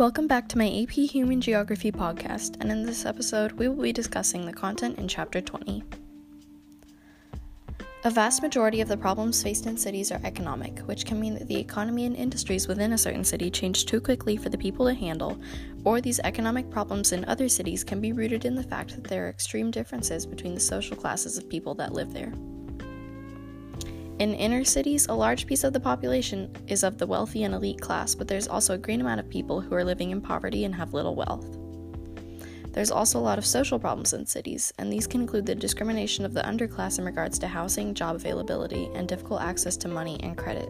Welcome back to my AP Human Geography podcast, and in this episode, we will be discussing the content in Chapter 20. A vast majority of the problems faced in cities are economic, which can mean that the economy and industries within a certain city change too quickly for the people to handle, or these economic problems in other cities can be rooted in the fact that there are extreme differences between the social classes of people that live there. In inner cities, a large piece of the population is of the wealthy and elite class, but there's also a great amount of people who are living in poverty and have little wealth. There's also a lot of social problems in cities, and these can include the discrimination of the underclass in regards to housing, job availability, and difficult access to money and credit.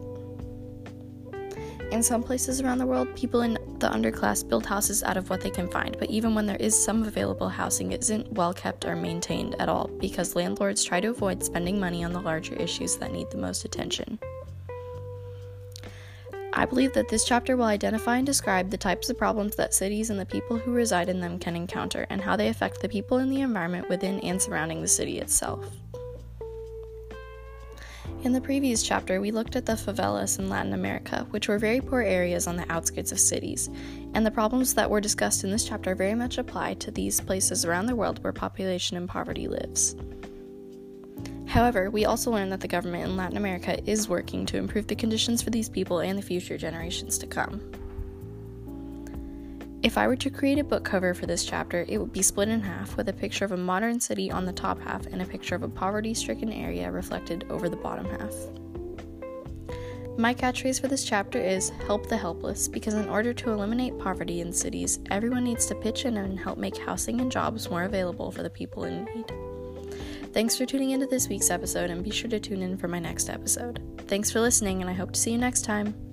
In some places around the world, people in the underclass build houses out of what they can find, but even when there is some available housing, it isn't well kept or maintained at all because landlords try to avoid spending money on the larger issues that need the most attention. I believe that this chapter will identify and describe the types of problems that cities and the people who reside in them can encounter and how they affect the people in the environment within and surrounding the city itself. In the previous chapter, we looked at the favelas in Latin America, which were very poor areas on the outskirts of cities, and the problems that were discussed in this chapter very much apply to these places around the world where population and poverty lives. However, we also learned that the government in Latin America is working to improve the conditions for these people and the future generations to come. If I were to create a book cover for this chapter, it would be split in half with a picture of a modern city on the top half and a picture of a poverty stricken area reflected over the bottom half. My catchphrase for this chapter is Help the Helpless because, in order to eliminate poverty in cities, everyone needs to pitch in and help make housing and jobs more available for the people in need. Thanks for tuning into this week's episode and be sure to tune in for my next episode. Thanks for listening, and I hope to see you next time.